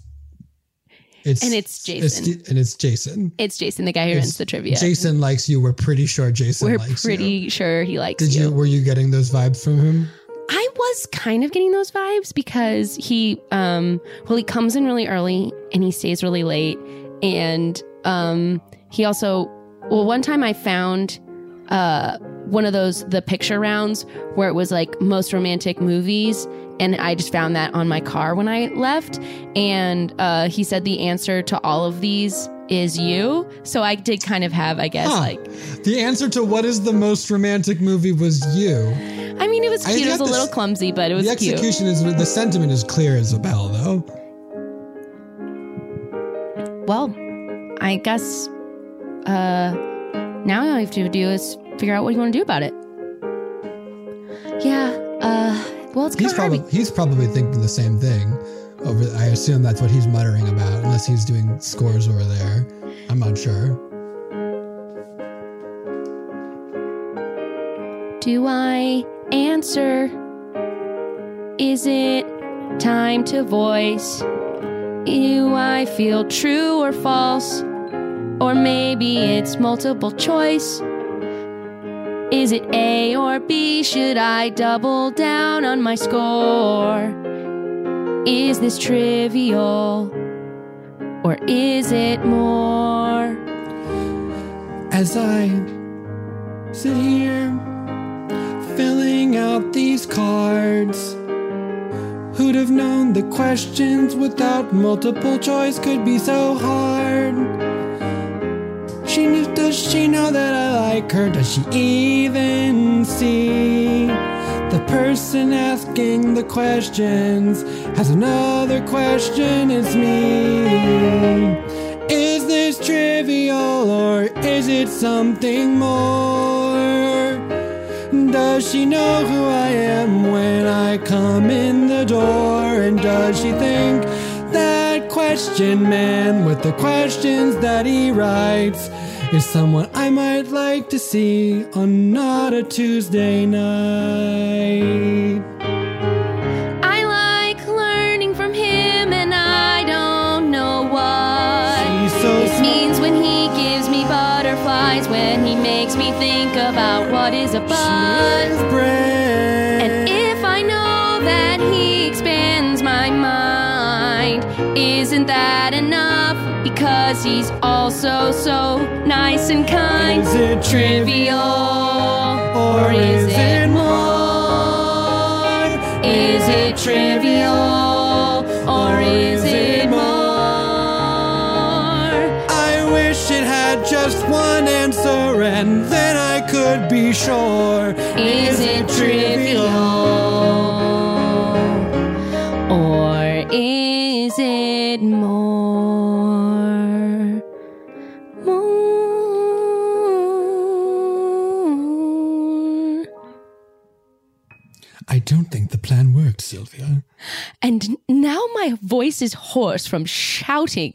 it's And it's Jason. and it's Jason. It's Jason, the guy who It's- runs the trivia. Jason likes you. We're pretty sure Jason We're pretty you. sure he likes Did you. Were you getting those vibes from him? I was kind of getting those vibes because he um well he comes in really early and he stays really late and um he also well one time I found uh one of those the picture rounds where it was like most romantic movies and I just found that on my car when I left and uh he said the answer to all of these is you so I did kind of have I guess Huh. like The answer to what is the most romantic movie was you. I mean it was cute it was a little clumsy but it was the cute execution is the sentiment is clear as a bell, though. Well, I guess uh now all you have to do is figure out what you want to do about it. Yeah, uh well it's He's hard. probably he's probably thinking the same thing. Over, I assume that's what he's muttering about, unless he's doing scores over there. I'm not sure. Do I answer? Is it time to voice? Do I feel true or false? Or maybe it's multiple choice. Is it A or B? Should I double down on my score? Is this trivial? Or is it more? As I sit here filling out these cards. Who'd have known the questions without multiple choice could be so hard? Like her? Does she even see the person asking the questions has another question? It's me. Is this trivial or is it something more? Does she know who I am when I come in the door? And does she think that question man with the questions that he writes is someone I might like to see on not a Tuesday night? I like learning from him, and I don't know what. She's so It means when he gives me butterflies, when he makes me think about what is a bud. And if I know that he expands my mind, isn't that enough? Because he's also so nice and kind. Is it trivial? Or is it more? Is it trivial? Or is it more? I wish it had just one answer and then I could be sure. Is it trivial? Or is don't think the plan worked, Sylvia. And now my voice is hoarse from shouting.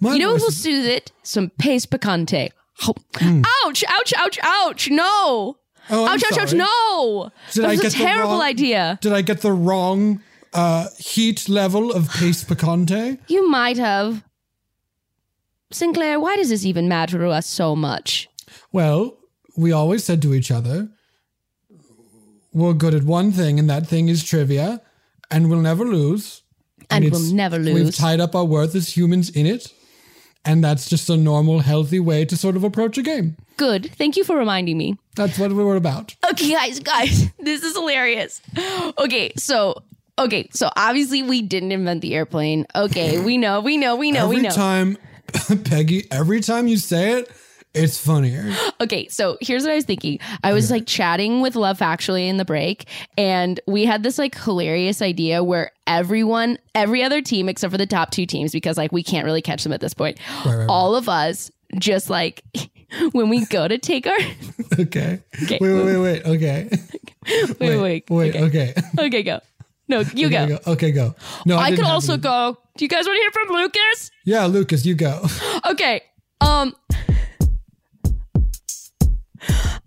My you know what will is- soothe it? Some pace picante. Oh. Ouch, ouch, ouch, ouch. No. Oh, ouch, ouch, ouch, no. Did that I was get a terrible wrong- idea. Did I get the wrong uh, heat level of Pace Picante? You might have. Sinclair, why does this even matter to us so much? Well, we always said to each other, we're good at one thing, and that thing is trivia, and we'll never lose. And we'll never lose. We've tied up our worth as humans in it, and that's just a normal, healthy way to sort of approach a game. Good. Thank you for reminding me. That's what we were about. Okay, guys, guys, this is hilarious. Okay, so okay, so obviously we didn't invent the airplane. Okay, we know, we know, we know, every we know. Every time, Peggy, every time you say it, it's funnier. Okay, so here's what I was thinking. I was like chatting with Love Factually in the break, and we had this like hilarious idea where everyone, every other team except for the top two teams, because like we can't really catch them at this point, Right, right, of us just like when we go to take our Okay. Okay. Wait, wait, wait, wait. Okay. wait, wait, Wait, okay. okay, go. No, you Okay, go. Okay, go. No, I, didn't could also any- go. Do you guys want to hear from Lucas? Yeah, Lucas, you go. Okay. Um.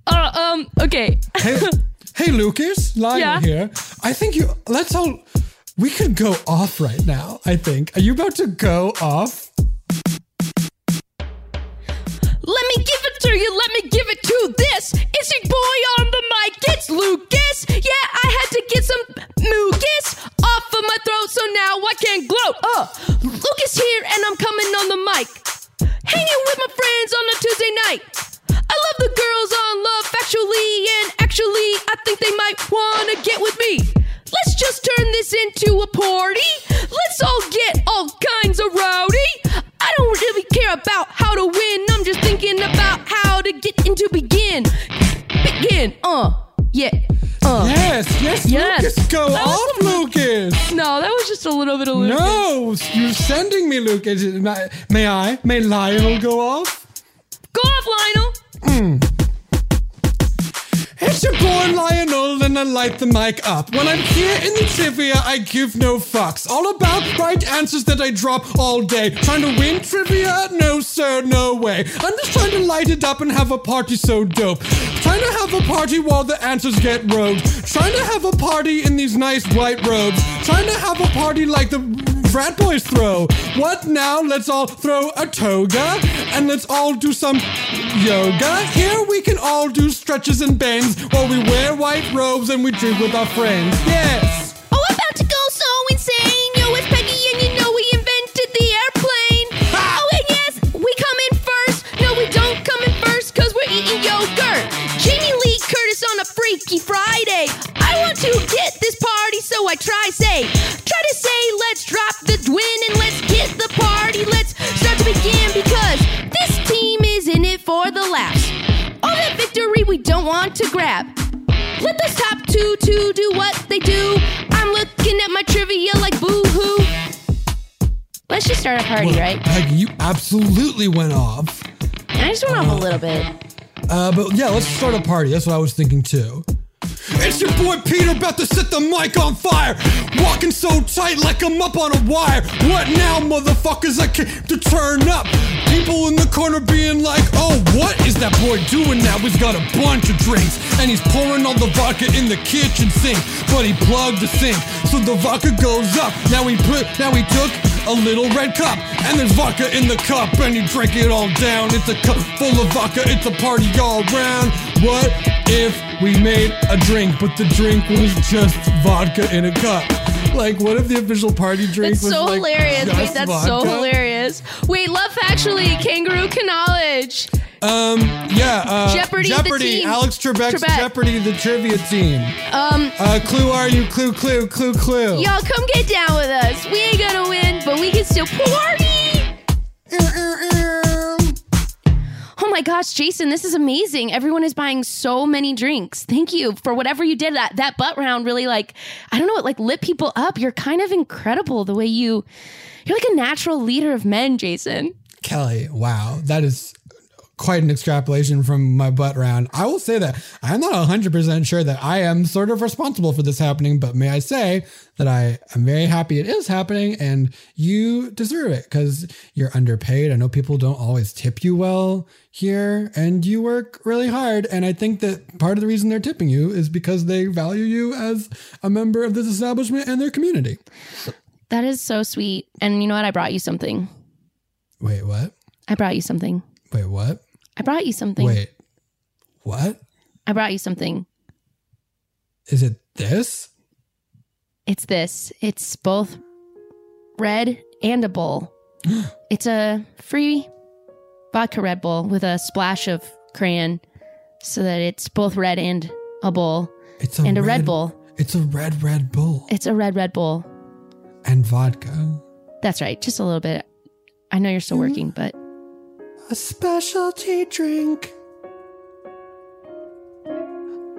Uh, um. Okay. Hey, hey, Lucas, Lionel Yeah? here. I think you. Let's all. We could go off right now. I think. Are you about to go off? Let me give it to you. Let me give it to this. It's your boy on the mic. It's Lucas. Yeah, I had to get some mucus off of my throat, so now I can gloat. Uh, Lucas here, and I'm coming on the mic. Hanging with my friends on a Tuesday night. I love the girls on Love Factually, and actually, I think they might wanna get with me. Let's just turn this into a party. Let's all get all kinds of rowdy. I don't really care about how to win. I'm just thinking about how to get into begin. Begin. Uh. Yeah. Uh. Yes, yes, Yes. Lucas, go That Lucas. No, that was just a little bit of Lucas. No, you're sending me, Lucas. May may I? May Lionel go off? Go off, Lionel. Hmm. It's your boy Lionel, and I light the mic up. When I'm here in the trivia, I give no fucks. All about right answers that I drop all day. Trying to win trivia? No, sir, no way. I'm just trying to light it up and have a party so dope. Trying to have a party while the answers get rogued. Trying to have a party in these nice white robes. Trying to have a party like the frat boys throw. What now? Let's all throw a toga and let's all do some yoga. Here we can all do stretches and bends while we wear white robes and we drink with our friends. Yes. Oh, I'm about to go so insane. Yo, it's Peggy, and you know we invented the airplane. Oh, and yes, we come in first. No, we don't come in first because we're eating yogurt. Jamie Lee Curtis on a Freaky Friday. I want to get this so I try say, try to say, let's drop the win and let's get the party. Let's start to begin because this team is in it for the laughs. All that victory we don't want to grab. Let those top two two do what they do. I'm looking at my trivia like boo hoo. Let's just start a party, Well, right? Peggy, you absolutely went off. I just went off a little bit. Uh, but yeah, let's start a party. That's what I was thinking too. It's your boy Peter about to set the mic on fire. Walking so tight like I'm up on a wire. What now, motherfuckers? I came to turn up. People in the corner being like, oh, what is that boy doing now? He's got a bunch of drinks and he's pouring all the vodka in the kitchen sink. But he plugged the sink, so the vodka goes up. Now he put, now he took a little red cup and there's vodka in the cup and he drank it all down. It's a cup full of vodka. It's a party all round. What if we made a drink, but the drink was just vodka in a cup? Like, what if the official party drink That's was so like hilarious. Wait, just that's so hilarious. Wait, love factually, kangaroo knowledge. Um, yeah, uh, Jeopardy, the Jeopardy, team. Alex Trebek's Trebek. Jeopardy, the trivia team. Um, Uh, clue are you? Clue, clue, clue, clue. y'all come get down with us. We ain't gonna win, but we can still party. My gosh, Jason, this is amazing. Everyone is buying so many drinks. Thank you for whatever you did. That that butt round really like I don't know, it like lit people up. You're kind of incredible the way you you're like a natural leader of men, Jason. Kelly, wow, that is quite an extrapolation from my butt round. I will say that I'm not 100% sure that I am sort of responsible for this happening, but may I say that I am very happy it is happening and you deserve it because you're underpaid. I know people don't always tip you well here and you work really hard. And I think that part of the reason they're tipping you is because they value you as a member of this establishment and their community. That is so sweet. And you know what? I brought you something. Wait, what? I brought you something. Wait, what? I brought you something. Wait, what? I brought you something. Is it this? It's this. It's both red and a bowl. it's a free vodka Red Bull with a splash of crayon so that it's both red and a bowl. It's a and a Red red- Bull. It's a red, red bull It's a red Red Bull. and vodka. That's right. Just a little bit. I know you're still mm-hmm. working, but A specialty drink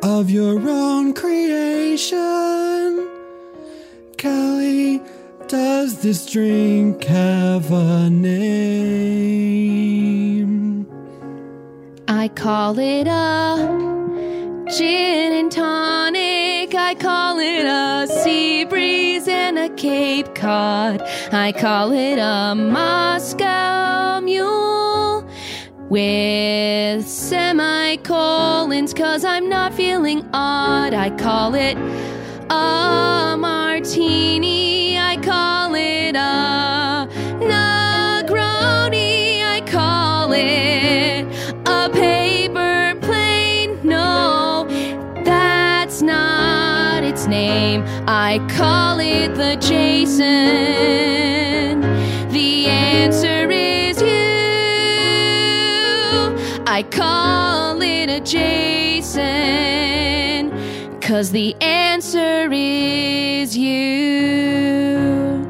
of your own creation. Kelly, does this drink have a name? I call it a gin and tonic. I call it a sea breeze and a Cape Cod. I call it a Moscow mule with semicolons cause I'm not feeling odd. I call it a martini. I call it a Negroni. I call it a paper plane. No, that's not its name. I call it the Jason. The answer I call it a Jason. Cause the answer is you.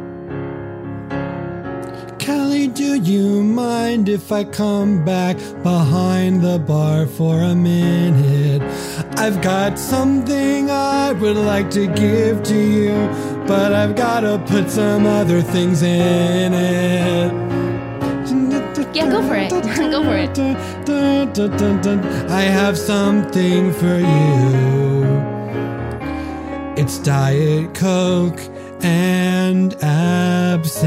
Kelly, do you mind if I come back behind the bar for a minute? I've got something I would like to give to you, but I've gotta put some other things in it. Yeah, go for it. go for it. I have something for you. It's Diet Coke and absinthe.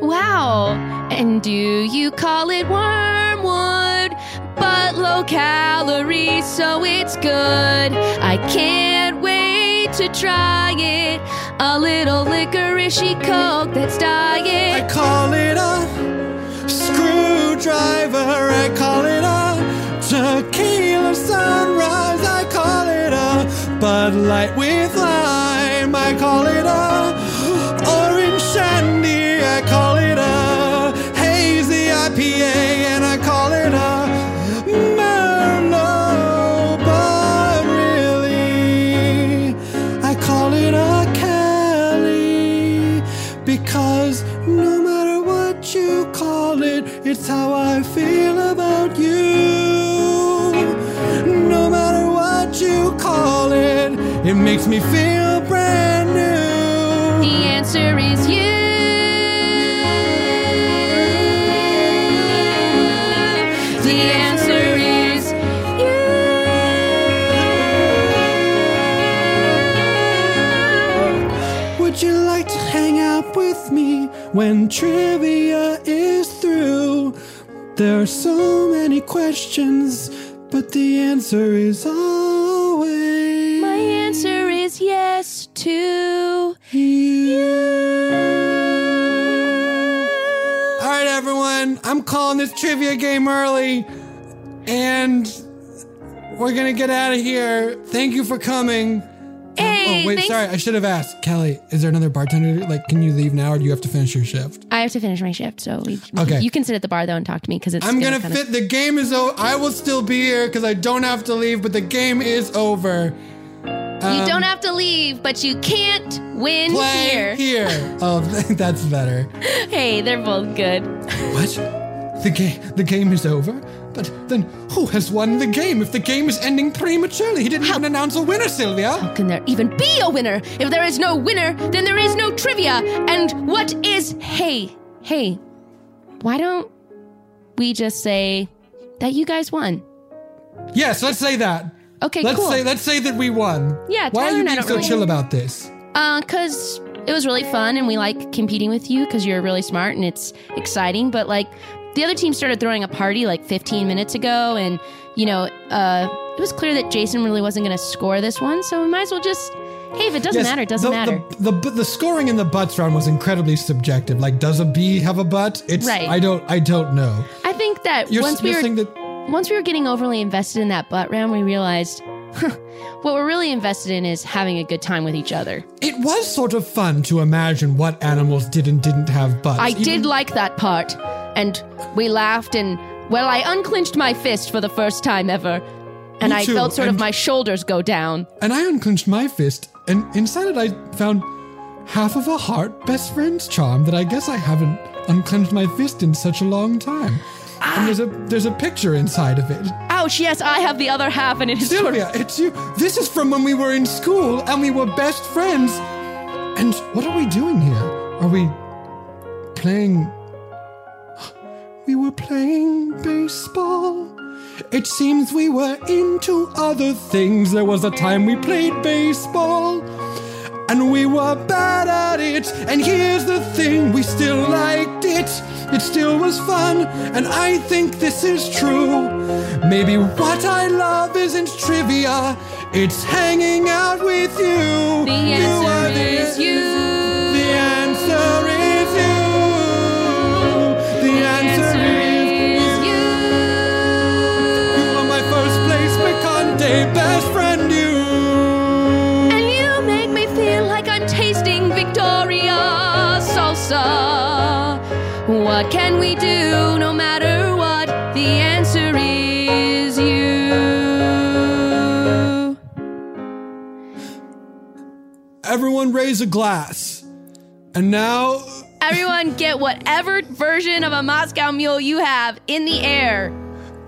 Wow. And do you call it wormwood? But low calorie, so it's good. I can't to try it. A little licoricey coke that's diet. I call it a screwdriver. I call it a tequila sunrise. I call it a Bud Light with lime. I call it a makes me feel brand new. The answer is you. The answer is you. Would you like to hang out with me when trivia is through? There are so many questions, but the answer is always. My answer is yes to you. All right, everyone, I'm calling this trivia game early, and we're gonna get out of here. Thank you for coming. Oh, oh, hey, oh wait, thanks- sorry, I should have asked Kelly. Is there another bartender? Like, can you leave now, or do you have to finish your shift? I have to finish my shift, so we, Okay. you can sit at the bar though and talk to me because it's. I'm gonna kinda- fit. The game is over. I will still be here because I don't have to leave, but the game is over. You don't um, have to leave, but you can't win Play here. here. Oh, that's better. Hey, they're both good. What? The game the game is over? But then who has won the game if the game is ending prematurely? He didn't even announce a winner, Sylvia. How can there even be a winner? If there is no winner, then there is no trivia. And what is. Hey, hey, why don't we just say that you guys won? Yes, let's say that. Okay, let's cool. say let's say that we won. Yeah, Why are you being so really- chill about this? Uh, cause it was really fun and we like competing with you because you're really smart and it's exciting. But like the other team started throwing a party like 15 minutes ago, and you know, uh, it was clear that Jason really wasn't going to score this one. So we might as well just. Hey, if it doesn't Yes, matter, it doesn't the, matter. The, the the scoring in the butts round was incredibly subjective. Like, does a bee have a butt? It's Right. I don't I don't know. I think that You're, once we were that once we were getting overly invested in that butt round, we realized what we're really invested in is having a good time with each other. it was sort of fun to imagine what animals did and didn't have butts. I Even- did like that part, and we laughed, and well, I unclenched my fist for the first time ever, and Me I too, felt sort of my shoulders go down. And I unclenched my fist, and inside it I found half of a heart best friend's charm that I guess I haven't unclenched my fist in such a long time. And there's a there's a picture inside of it. Ouch! Yes, I have the other half, and it is Sylvia, it's you. This is from when we were in school and we were best friends. And what are we doing here? Are we playing? We were playing baseball. It seems we were into other things. There was a time we played baseball. And we were bad at it. And here's the thing we still liked it. It still was fun. And I think this is true. Maybe what I love isn't trivia, it's hanging out with you. The You answer are the- is you. The answer is What can we do no matter what? The answer is you. Everyone raise a glass. And now Everyone get whatever version of a Moscow mule you have in the air.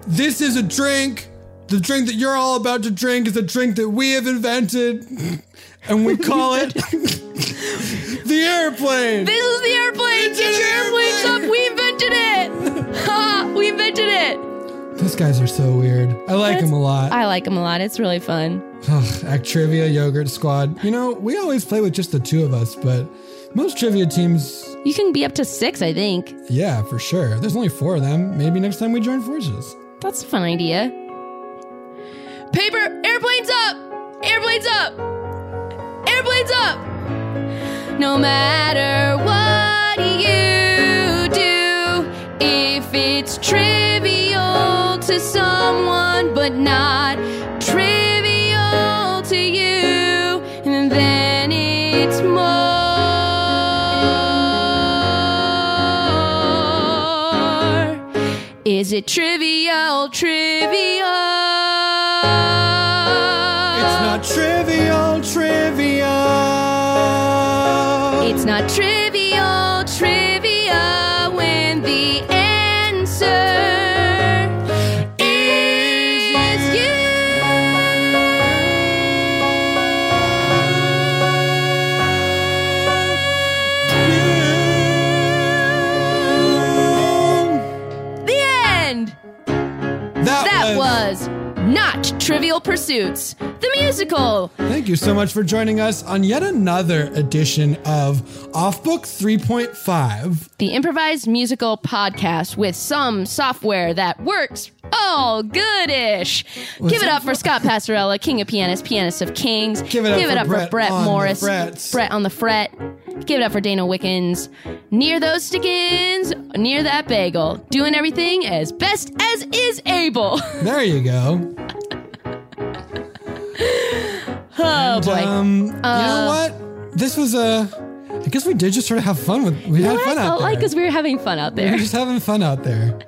this is a drink. The drink that you're all about to drink is a drink that we have invented. And we call it the airplane. This is the airplane. Get your airplanes airplane. up. We invented it. Ha! We invented it. Those guys are so weird. I like them a lot. I like them a lot. It's really fun. Ugh, Act Trivia, Yogurt Squad. You know, we always play with just the two of us, but most trivia teams, You can be up to six, I think. yeah, for sure. There's only four of them. Maybe next time we join forces. That's a fun idea. Paper, airplanes up! Airplanes up! Airplanes up! No matter what you do, if it's trivial to someone but not trivial to you, then it's more. Is it trivial? Trivial. Trivial Pursuits, the musical. Thank you so much for joining us on yet another edition of Off Book 3.5. the improvised musical podcast with some software that works all goodish. Give it up for Scott Passarella, king of pianists, pianist of kings. Give it up for Brett on the Morris. Brett on the fret. Give it up for Dana Wickens. Near those stickins, near that bagel, doing everything as best as is able. There you go. Oh boy. Um, you know what? This was a. I guess we did just sort of have fun with. We had What I fun out felt there. like because we were having fun out there. We there. were just having fun out there.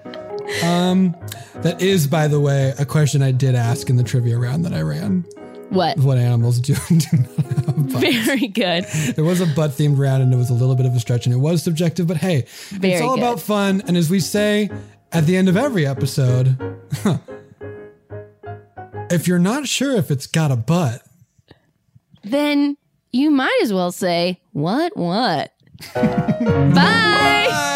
Um, that is, by the way, a question I did ask in the trivia round that I ran. What? What animals do, do not have butts? Very good. It was a butt themed round and it was a little bit of a stretch and it was subjective, but hey, it's all good. about fun. And as we say at the end of every episode, if you're not sure if it's got a butt, Then you might as well say, what, what? Bye.